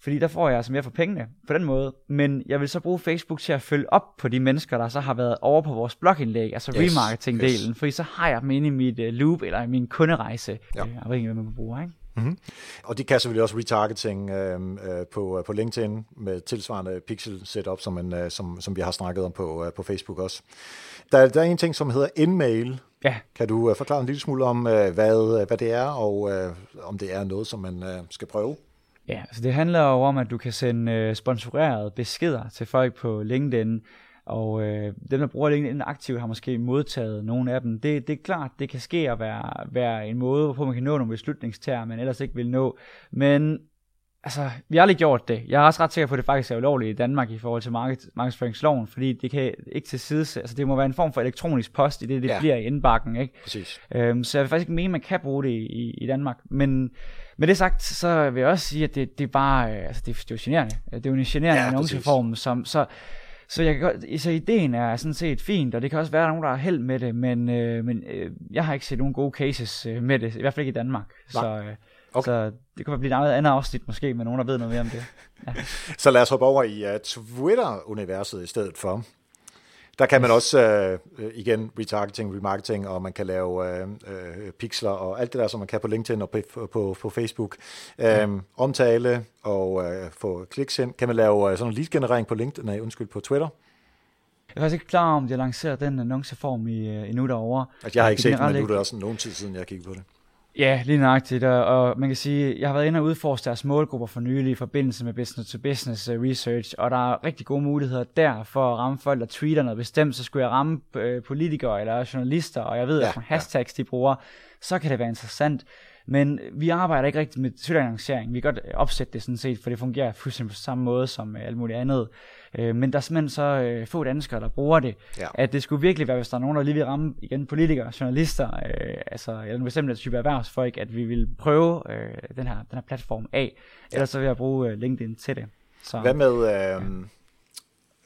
fordi der får jeg altså mere for pengene på den måde. Men jeg vil så bruge Facebook til at følge op på de mennesker, der så har været over på vores blogindlæg, altså yes, remarketing-delen. Yes. Fordi så har jeg dem inde i mit uh, loop eller i min kunderejse. Ja. Øh, afhængig af, hvad man bruger, ikke? Mm-hmm. Og de kan selvfølgelig også retargeting øh, øh, på, på LinkedIn med tilsvarende pixel setup, som, en, øh, som, som vi har snakket om på, øh, på Facebook også. Der, der er en ting, som hedder InMail. Ja. Kan du øh, forklare en lille smule om, øh, hvad, hvad det er, og øh, om det er noget, som man øh, skal prøve? Ja, altså det handler jo om, at du kan sende øh, sponsorerede beskeder til folk på LinkedIn, og øh, dem, der bruger LinkedIn aktivt, har måske modtaget nogle af dem. Det, det er klart, det kan ske at være, være en måde, hvorpå man kan nå nogle beslutningstager, man ellers ikke vil nå. Men altså, vi har aldrig gjort det. Jeg er også ret sikker på, at det faktisk er ulovligt i Danmark i forhold til market, markedsføringsloven, fordi det kan ikke til side, altså det må være en form for elektronisk post i det, det ja. bliver i indbakken, ikke? Præcis. Øhm, så jeg vil faktisk ikke mene, at man kan bruge det i, i Danmark, men med det sagt, så vil jeg også sige, at det, det er bare, øh, altså det, det er jo generende. Det er jo en generende ja, annonceform, som, så, så, jeg kan godt, så ideen er sådan set fint, og det kan også være, at der er nogen, der har held med det, men, øh, men øh, jeg har ikke set nogen gode cases øh, med det, i hvert fald ikke i Danmark. Nej. Så, øh, okay. så det kunne blive et andet afsnit måske, med nogen, der ved noget mere om det. Ja. så lad os hoppe over i uh, Twitter-universet i stedet for. Der kan man også, øh, igen, retargeting, remarketing, og man kan lave øh, øh, pixler og alt det der, som man kan på LinkedIn og på, på, på Facebook. Øh, omtale og øh, få kliks ind. Kan man lave øh, sådan en lead-generering på LinkedIn, nej, undskyld, på Twitter? Jeg er faktisk ikke klar om, de har lanceret den annonceform i, endnu derovre. Altså, jeg har ikke set den, men nu er det også nogen tid siden, jeg kiggede på det. Ja, lige nøjagtigt, og, og man kan sige, jeg har været inde og udforske deres målgrupper for nylig i forbindelse med business-to-business øh, research, og der er rigtig gode muligheder der for at ramme folk, der tweeter noget bestemt, så skulle jeg ramme øh, politikere eller journalister, og jeg ved, ja, at hashtags de bruger, så kan det være interessant. Men vi arbejder ikke rigtig med Twitter-annoncering. Vi kan godt opsætte det sådan set, for det fungerer fuldstændig på samme måde som alt muligt andet. Øh, men der er simpelthen så øh, få danskere, der bruger det. Ja. At det skulle virkelig være, hvis der er nogen, der lige vil ramme igen politikere, journalister, øh, altså eller en bestemt type erhvervsfolk, at vi vil prøve øh, den, her, den her platform af. Ja. Ellers så vil jeg bruge øh, LinkedIn til det. Så, Hvad med øh,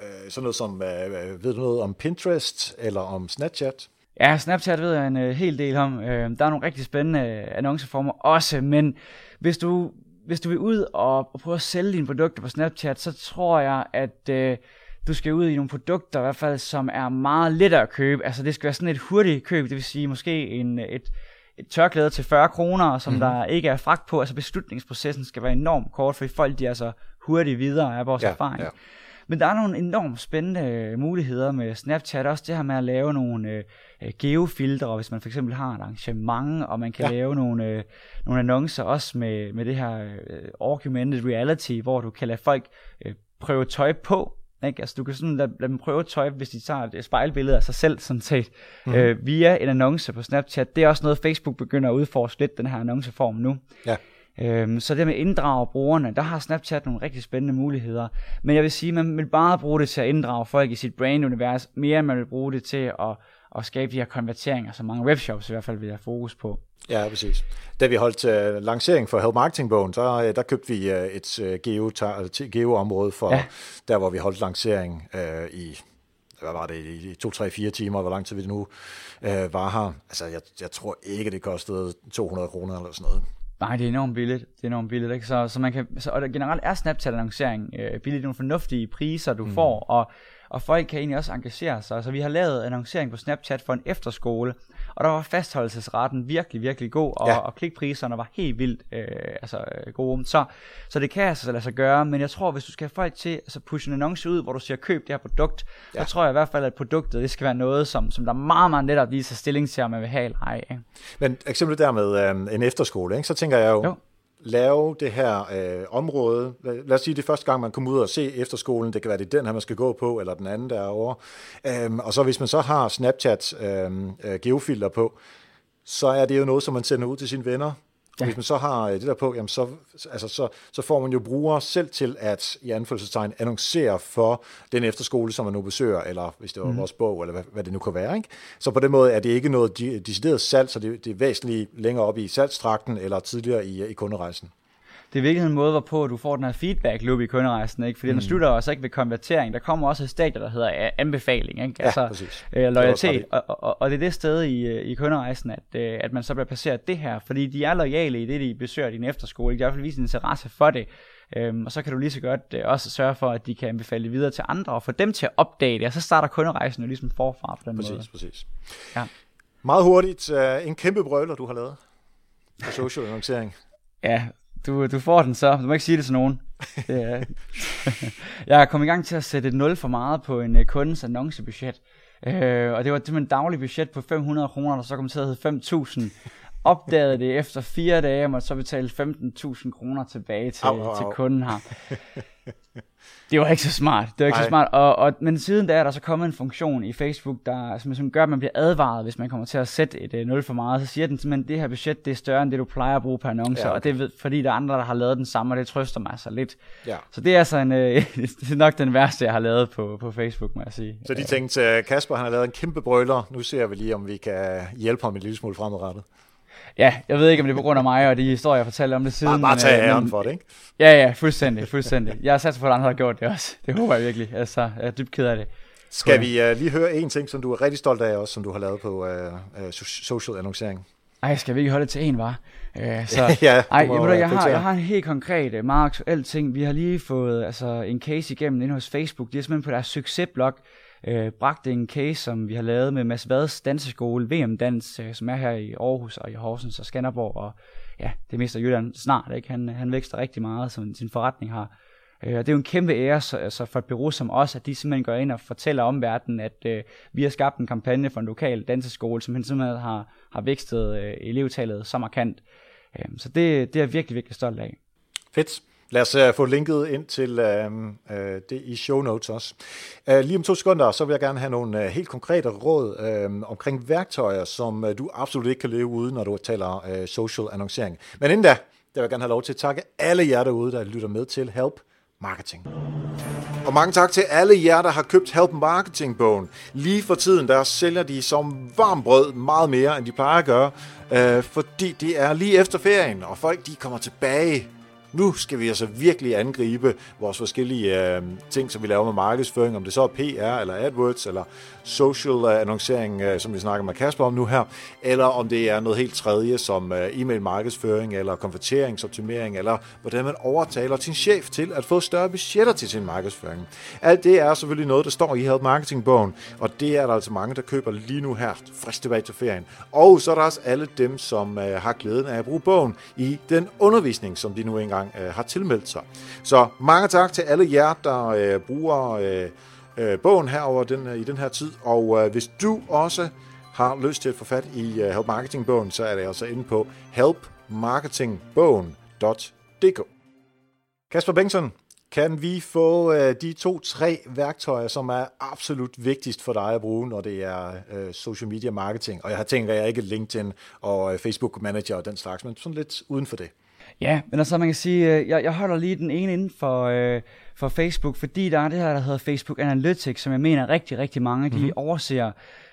øh, sådan noget som, øh, ved du noget om Pinterest eller om Snapchat? Ja, Snapchat ved jeg en øh, hel del om. Øh, der er nogle rigtig spændende annonceformer også, men hvis du hvis du vil ud og, og prøve at sælge dine produkter på Snapchat, så tror jeg, at øh, du skal ud i nogle produkter, i hvert fald, som er meget lettere at købe. Altså det skal være sådan et hurtigt køb, det vil sige måske en, et, et tørklæde til 40 kroner, som mm-hmm. der ikke er fragt på. Altså beslutningsprocessen skal være enormt kort, fordi folk de er så hurtigt videre af vores ja, erfaring. Ja. Men der er nogle enormt spændende muligheder med Snapchat. Også det her med at lave nogle øh, øh geofiltre, hvis man for eksempel har et arrangement, og man kan ja. lave nogle, øh, nogle annoncer også med, med det her øh, augmented reality, hvor du kan lade folk øh, prøve tøj på, ikke? Altså, du kan sådan lade, lade dem prøve tøj, hvis de tager et spejlbillede af sig selv, sådan set, mm. øh, via en annonce på Snapchat. Det er også noget, Facebook begynder at udforske lidt, den her annonceform nu. Ja. Øhm, så det med at inddrage brugerne, der har Snapchat nogle rigtig spændende muligheder. Men jeg vil sige, man vil bare bruge det til at inddrage folk i sit brain-univers, mere end man vil bruge det til at, at skabe de her konverteringer, som mange webshops i hvert fald vil have fokus på. Ja, præcis. Da vi holdt uh, lancering for Help Marketing Bogen, så uh, der købte vi uh, et uh, geo, geo-område for ja. der, hvor vi holdt lancering uh, i hvad var det, i 2, 3, 4 timer, hvor lang tid vi nu uh, var her. Altså, jeg, jeg tror ikke, det kostede 200 kroner eller sådan noget. Nej, det er enormt billigt. Det er enormt billigt, ikke? Så, så man kan, så, og der, generelt er Snapchat-annoncering øh, billigt. Nogle fornuftige priser, du mm. får, og, og folk kan egentlig også engagere sig. Så vi har lavet annoncering på Snapchat for en efterskole, og der var fastholdelsesretten virkelig, virkelig god, og, ja. og klikpriserne var helt vildt øh, altså, øh, gode. Så, så det kan altså lade sig gøre, men jeg tror, hvis du skal have folk til at altså, pushe en annonce ud, hvor du siger, køb det her produkt, ja. så tror jeg i hvert fald, at produktet det skal være noget, som, som der er meget, meget let at lige tage stilling til, om man vil have eller ej. Ikke? Men eksempel der med øh, en efterskole, ikke? så tænker jeg jo, jo lave det her øh, område. Lad os sige, det er første gang, man kommer ud og se efterskolen. Det kan være, det er den her, man skal gå på, eller den anden derovre. Øhm, og så hvis man så har Snapchat øhm, øh, geofilter på, så er det jo noget, som man sender ud til sine venner. Ja. Hvis man så har øh, det der på, jamen så, altså så, så får man jo brugere selv til at, i anfølgelsestegn, annoncere for den efterskole, som man nu besøger, eller hvis det var mm. vores bog, eller hvad, hvad det nu kan være. Ikke? Så på den måde er det ikke noget decideret salg, så det, det er væsentligt længere op i salgstrakten, eller tidligere i, i kunderejsen det er virkelig en måde, hvorpå du får den her feedback loop i kunderejsen, ikke? Fordi mm. den slutter også ikke ved konvertering. Der kommer også et stadie, der hedder anbefaling, ikke? Altså, ja, præcis. Øh, loyalitet. Og, og, og, det er det sted i, øh, i kunderejsen, at, øh, at man så bliver placeret det her, fordi de er lojale i det, de besøger din efterskole. De har i hvert fald vist interesse for det. Øhm, og så kan du lige så godt øh, også sørge for, at de kan anbefale det videre til andre, og få dem til at opdage det, og så starter kunderejsen jo ligesom forfra på den præcis, måde. Præcis, præcis. Ja. Meget hurtigt, uh, en kæmpe brøler, du har lavet på social annoncering. Ja, du, du får den så. Du må ikke sige det til nogen. Det er... jeg er kommet i gang til at sætte et 0 for meget på en uh, kundes annoncebudget. Uh, og det var simpelthen et dagligt budget på 500 kroner, der så kom til at hedde 5.000. Opdagede det efter fire dage, og måtte så betale 15.000 kroner tilbage til, au, au, au. til kunden her. Det var ikke så smart. Det var ikke Nej. så smart. Og, og, men siden da er der så kommet en funktion i Facebook, der som, som gør, at man bliver advaret, hvis man kommer til at sætte et øh, 0 for meget. Så siger den simpelthen, at det her budget det er større end det, du plejer at bruge per annonce. Ja, okay. Og det er fordi, der er andre, der har lavet den samme, og det trøster mig så lidt. Ja. Så det er altså en, uh, det er nok den værste, jeg har lavet på, på Facebook, må jeg sige. Så de tænkte, øh, Kasper han har lavet en kæmpe brøler. Nu ser vi lige, om vi kan hjælpe ham en lille smule fremadrettet. Ja, jeg ved ikke, om det er på grund af mig og de historier, jeg fortalte om det siden. Bare, bare tage æren for det, ikke? Ja, ja, fuldstændig, fuldstændig. Jeg har sat på, at andre har gjort det også. Det håber jeg virkelig. Altså, jeg er dybt ked af det. Skal vi uh, lige høre en ting, som du er rigtig stolt af også, som du har lavet på uh, uh, social annoncering? Ej, skal vi ikke holde det til en, var? Uh, så, ja, ej, må, jeg, jeg, har, jeg har en helt konkret, meget aktuel ting. Vi har lige fået altså, en case igennem inde hos Facebook. De er simpelthen på deres succesblog øh, bragte en case, som vi har lavet med Mads Vads danseskole, VM Dans, øh, som er her i Aarhus og i Horsens og Skanderborg, og ja, det mister Jylland snart, ikke? Han, han vækster rigtig meget, som sin forretning har. Øh, og det er jo en kæmpe ære så, altså for et bureau som os, at de simpelthen går ind og fortæller om verden, at øh, vi har skabt en kampagne for en lokal danseskole, som simpelthen har, har vækstet øh, elevtallet så markant. Øh, så det, det er jeg virkelig, virkelig stolt af. Fedt. Lad os uh, få linket ind til uh, uh, det i show notes også. Uh, lige om to sekunder, så vil jeg gerne have nogle uh, helt konkrete råd uh, omkring værktøjer, som uh, du absolut ikke kan leve uden, når du taler uh, social annoncering. Men inden da, der vil jeg gerne have lov til at takke alle jer derude, der lytter med til Help Marketing. Og mange tak til alle jer, der har købt Help Marketing-bogen. Lige for tiden, der sælger de som varm brød meget mere, end de plejer at gøre, øh, fordi det er lige efter ferien, og folk de kommer tilbage nu skal vi altså virkelig angribe vores forskellige øh, ting, som vi laver med markedsføring, om det så er PR eller AdWords eller social øh, annoncering, øh, som vi snakker med Kasper om nu her, eller om det er noget helt tredje, som øh, e-mail markedsføring, eller konverteringsoptimering, eller hvordan man overtaler sin chef til at få større budgetter til sin markedsføring. Alt det er selvfølgelig noget, der står i Help Marketing-bogen, og det er der altså mange, der køber lige nu her, frisk tilbage til ferien. Og så er der også alle dem, som øh, har glæden af at bruge bogen i den undervisning, som de nu engang uh, har tilmeldt sig. Så mange tak til alle jer, der øh, bruger øh, øh, bogen herover den, øh, i den her tid. Og øh, hvis du også har lyst til at få fat i øh, Help Marketing-bogen, så er det altså inde på helpmarketingbogen.dk. Kasper Bengtsson, kan vi få øh, de to-tre værktøjer, som er absolut vigtigst for dig at bruge, når det er øh, social media marketing? Og jeg har tænkt, jeg ikke LinkedIn og øh, Facebook Manager og den slags, men sådan lidt uden for det. Ja, men altså man kan sige, øh, jeg, jeg holder lige den ene inden for, øh, for Facebook, fordi der er det her, der hedder Facebook Analytics, som jeg mener rigtig, rigtig mange, mm-hmm. de mhm. overser.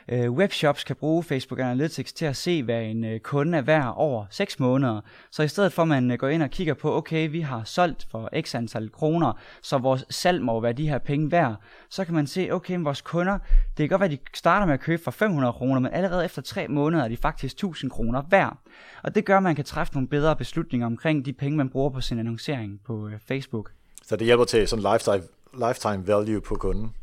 Øh, webshops kan bruge Facebook Analytics til at se, hvad en øh, kunde er værd over 6 måneder. Så i stedet for, at man øh, går ind og kigger på, okay, vi har solgt for x antal kroner, så vores salg må være de her penge værd, så kan man se, okay, vores kunder, det kan godt være, at de starter med at købe for 500 kroner, men allerede efter 3 måneder er de faktisk 1000 kroner værd. Og det gør, at man kan træffe nogle bedre beslutninger omkring de penge, man bruger på sin annoncering på øh, Facebook. Så det hjælper til sådan lifetime, lifetime value på kunden?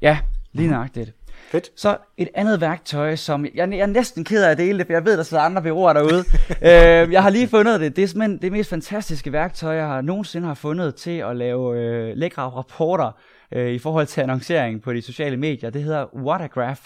Ja, lige nøjagtigt. Fedt. Så et andet værktøj, som jeg, jeg er næsten ked af at dele det, for jeg ved, der sidder andre byråer derude. øh, jeg har lige fundet det. Det er simpelthen det mest fantastiske værktøj, jeg har nogensinde har fundet til at lave øh, lækre rapporter øh, i forhold til annoncering på de sociale medier. Det hedder Watergraph.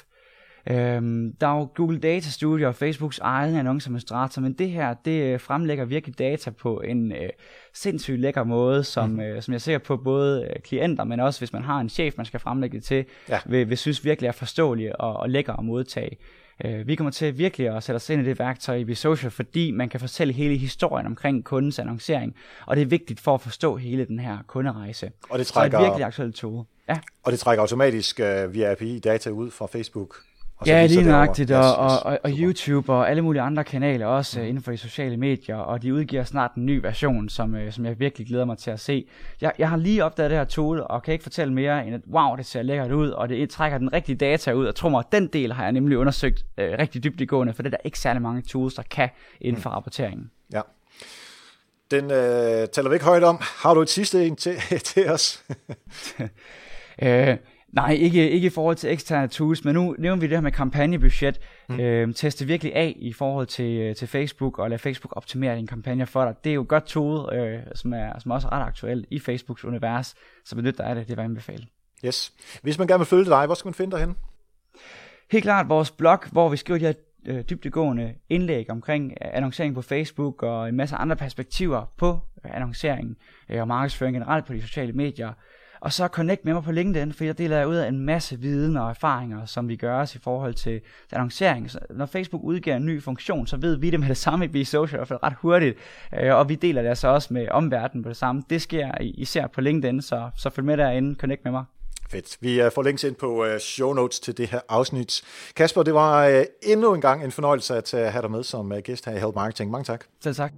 Øhm, der er jo Google Data Studio og Facebooks egen annonceadministrator, men det her, det øh, fremlægger virkelig data på en øh, sindssygt lækker måde, som, mm. øh, som jeg ser på både øh, klienter, men også hvis man har en chef, man skal fremlægge det til, ja. vil, vil synes virkelig er forståelig og, og lækker at modtage. Øh, vi kommer til virkelig at sætte os ind i det værktøj i Social, fordi man kan fortælle hele historien omkring kundens annoncering, og det er vigtigt for at forstå hele den her kunderejse. Og det trækker, Så det er virkelig aktuelt tool. Ja. Og det trækker automatisk uh, via API-data ud fra Facebook og ja, lige nøjagtigt, og, og, og, og YouTube og alle mulige andre kanaler også mm. inden for de sociale medier, og de udgiver snart en ny version, som, øh, som jeg virkelig glæder mig til at se. Jeg, jeg har lige opdaget det her tool, og kan ikke fortælle mere end at, wow, det ser lækkert ud, og det trækker den rigtige data ud, og tror mig, den del har jeg nemlig undersøgt øh, rigtig dybdegående, for det er der ikke særlig mange tools, der kan inden for mm. rapporteringen. Ja. Den øh, taler vi ikke højt om. Har du et sidste en til, til os? øh, Nej, ikke, ikke i forhold til eksterne tools, men nu nævner vi det her med kampagnebudget. Mm. Øh, teste virkelig af i forhold til, øh, til Facebook, og lade Facebook optimere dine kampagner for dig. Det er jo godt tool, øh, som, er, som også er ret aktuelt i Facebooks univers, så benyt dig af det, det var anbefalet. Yes. Hvis man gerne vil følge dig, hvor skal man finde dig hen? Helt klart vores blog, hvor vi skriver de her øh, dybdegående indlæg omkring øh, annoncering på Facebook og en masse andre perspektiver på øh, annoncering øh, og markedsføring generelt på de sociale medier. Og så connect med mig på LinkedIn, for jeg deler ud af en masse viden og erfaringer, som vi gør os i forhold til, annoncering. Så når Facebook udgiver en ny funktion, så ved vi det med det samme i Be Social, i hvert fald ret hurtigt. Øh, og vi deler det så også med omverdenen på det samme. Det sker især på LinkedIn, så, så følg med derinde, connect med mig. Fedt. Vi uh, får links ind på uh, show notes til det her afsnit. Kasper, det var endnu en gang en fornøjelse at have dig med som gæst her i Help Marketing. Mange tak. Selv tak.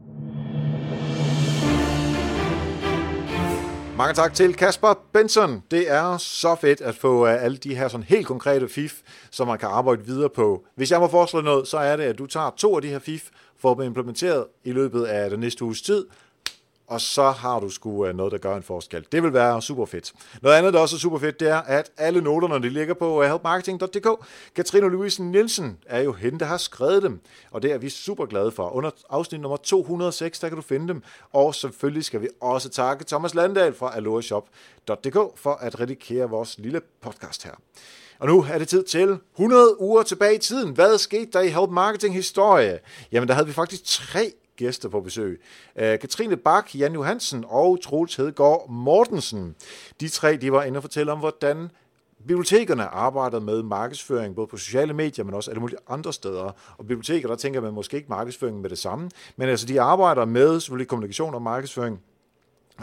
Mange tak til Kasper Benson. Det er så fedt at få øh, alle de her sådan helt konkrete fif, som man kan arbejde videre på. Hvis jeg må foreslå noget, så er det, at du tager to af de her fif, for at implementeret i løbet af den næste uges tid, og så har du sgu øh, noget, der gør en forskel. Det vil være super fedt. Noget andet, der også er super fedt, det er, at alle noterne, de ligger på øh, helpmarketing.dk. Katrine Louise Nielsen er jo hende, der har skrevet dem, og det er vi super glade for. Under afsnit nummer 206, der kan du finde dem. Og selvfølgelig skal vi også takke Thomas Landahl fra aloreshop.dk for at redigere vores lille podcast her. Og nu er det tid til 100 uger tilbage i tiden. Hvad skete der i Help Marketing historie? Jamen, der havde vi faktisk tre gæster på besøg. Øh, Katrine Bak, Jan Johansen og Troels Hedegaard Mortensen. De tre de var inde og fortælle om, hvordan bibliotekerne arbejder med markedsføring, både på sociale medier, men også alle mulige andre steder. Og biblioteker, der tænker man måske ikke markedsføring med det samme, men altså de arbejder med selvfølgelig kommunikation og markedsføring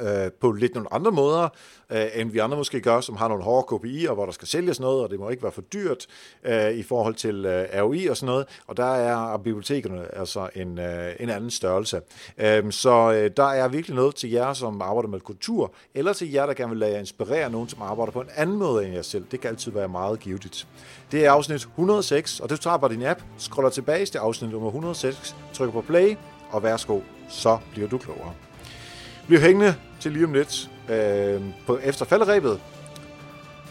øh, på lidt nogle andre måder, øh, end vi andre måske gør, som har nogle hårde KPI'er, hvor der skal sælges noget, og det må ikke være for dyrt øh, i forhold til øh, ROI og sådan noget, og der er bibliotekerne altså en, øh, en anden størrelse. Øh, så øh, der er virkelig noget til jer, som arbejder med kultur, eller til jer, der gerne vil lade jer inspirere nogen, som arbejder på en anden måde end jer selv. Det kan altid være meget givetigt. Det er afsnit 106, og det tager bare din app, scroller tilbage til afsnit nummer 106, trykker på play, og værsgo, så bliver du klogere. Bliv hængende til lige om lidt øh, på efter falderæbet.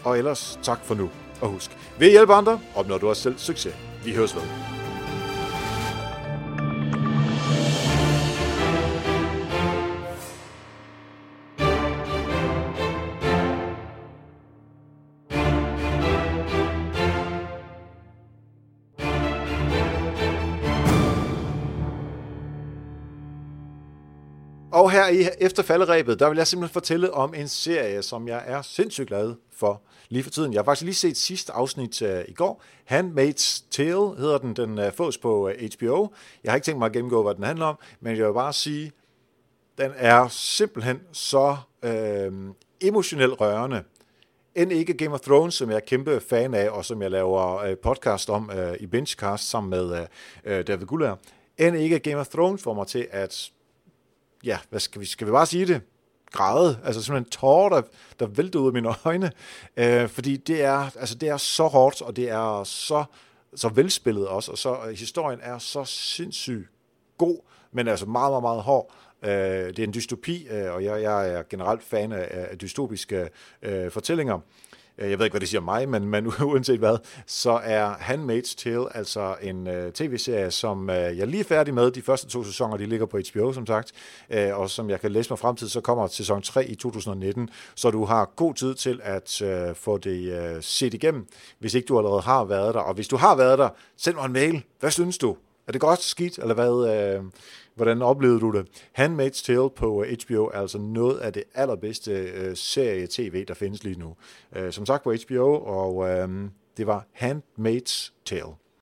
Og ellers tak for nu. Og husk, ved at hjælpe andre, opnår du også selv succes. Vi høres ved. I efter falderæbet, der vil jeg simpelthen fortælle om en serie, som jeg er sindssygt glad for lige for tiden. Jeg har faktisk lige set sidste afsnit uh, i går. Handmaid's Tale hedder den. Den uh, fås på øh, uh, HBO. Jeg har ikke tænkt mig at gennemgå, hvad den handler om, men jeg vil bare sige, den er simpelthen så uh, emotionelt rørende. End ikke Game of Thrones, som jeg er kæmpe fan af, og som jeg laver uh, podcast om uh, i Benchcast sammen med uh, David Guller. End ikke Game of Thrones får mig til at ja, hvad skal vi, skal vi bare sige det? græde, altså simpelthen tårer, der, der væltede ud af mine øjne, øh, fordi det er, altså det er så hårdt, og det er så, så velspillet også, og så og historien er så sindssygt god, men altså meget, meget, meget hård. Øh, det er en dystopi, øh, og jeg, jeg er generelt fan af, af dystopiske øh, fortællinger. Øh, jeg ved ikke, hvad det siger mig, men, men uanset hvad, så er Handmaid's Tale altså en øh, tv-serie, som øh, jeg er lige færdig med. De første to sæsoner, de ligger på HBO, som sagt, øh, og som jeg kan læse mig frem til, så kommer sæson 3 i 2019, så du har god tid til at øh, få det øh, set igennem, hvis ikke du allerede har været der. Og hvis du har været der, send mig en mail. Hvad synes du? Er det godt skidt, eller hvad? Øh, Hvordan oplevede du det? Handmaid's Tale på øh, HBO er altså noget af det allerbedste øh, serie-tv, der findes lige nu. Øh, som sagt på HBO, og øh, det var Handmaid's Tale.